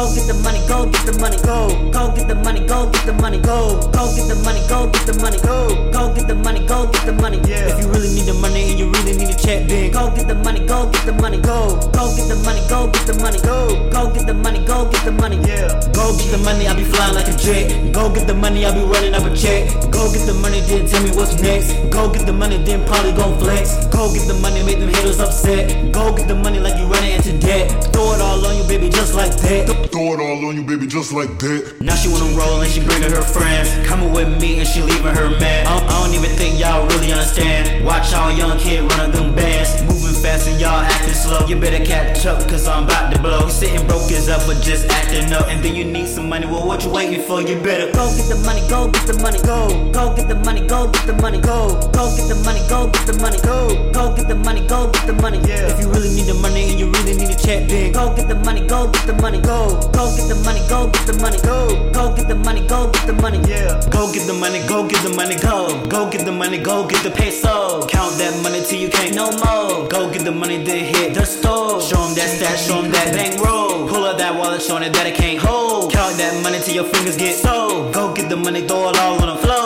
Go get the money, go get the money, go. Go get the money, go get the money, go. Go get the money, go get the money, go. Go get the money, go get the money. Yeah. If you really need the money and you really need a check, then go get the money, go get the money, go. Go get the money, go get the money, go. Go get the money, go get the money. Yeah. Go get the money, I be flying like a jet. Go get the money, I be running up a check. Go get the money, then tell me what's next. Go get the money, then probably gon' flex. Go get the money, make them haters upset. Go get the money like you running into debt. Baby, just like that. Throw it all on you, baby, just like that. Now she wanna roll and she bringing her friends. Coming with me and she leaving her man. I don't, I don't even think y'all really understand. Watch y'all young kid running them bands. Moving fast and y'all acting slow. You better catch up, cause I'm about to blow. You sitting broke is up, but just acting up. And then you need some money, well, what you waiting for? You better Go get the money, go get the money, go. Go get the money, go get the money, go. Go get the money, go get the money, go. Go get the money, go get the money. Yeah. If you really need the money go get the money, go. Go get the money, go get the money, go. Go get the money, go get the money. Yeah. Go get the money, go get the money, go. Go get the money, go get the peso. Count that money till you can't no more. Go get the money, then hit the store. Show 'em that stash, show 'em that bankroll. Pull up that wallet, showing it that it can't hold. Count that money till your fingers get sore. Go get the money, throw it all on the floor.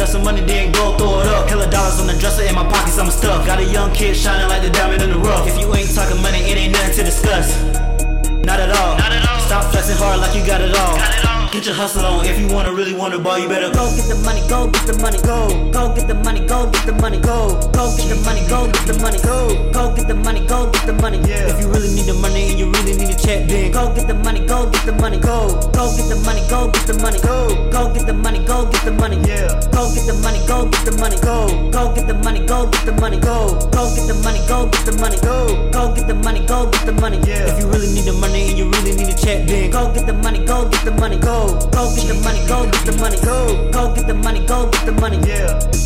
Got some money, then go throw it up. Hella dollars on the dresser in my pockets, I'm stuffed. Got a young kid shining like the diamond in the rough. If you ain't talking money, it ain't nothing to discuss. Not at all. Not at all. Stop flexing hard like you got it all. Got it all. Get your hustle on. If you wanna really wanna ball, you better Go get the money, go get the money, go. Go get the money, go get the money, go. Go get the money, go get the money, go. Go get the money, go get the money. Yeah. If you really need the money and you really need a check, then Go get the money, go get the money, go. Go get the money, go get the money, go. Go get the money, go get the money. Yeah. Go get the money, go get the money, go. Go get the money, go get the money, go. Go get the money, go get the money, go. Go get the money, go get the money. Yeah. If you really need the money and you really need a check, then Go get the money, go get the money, go. Go get the money, go get the money, go. Go get the money, go get the money. Yeah.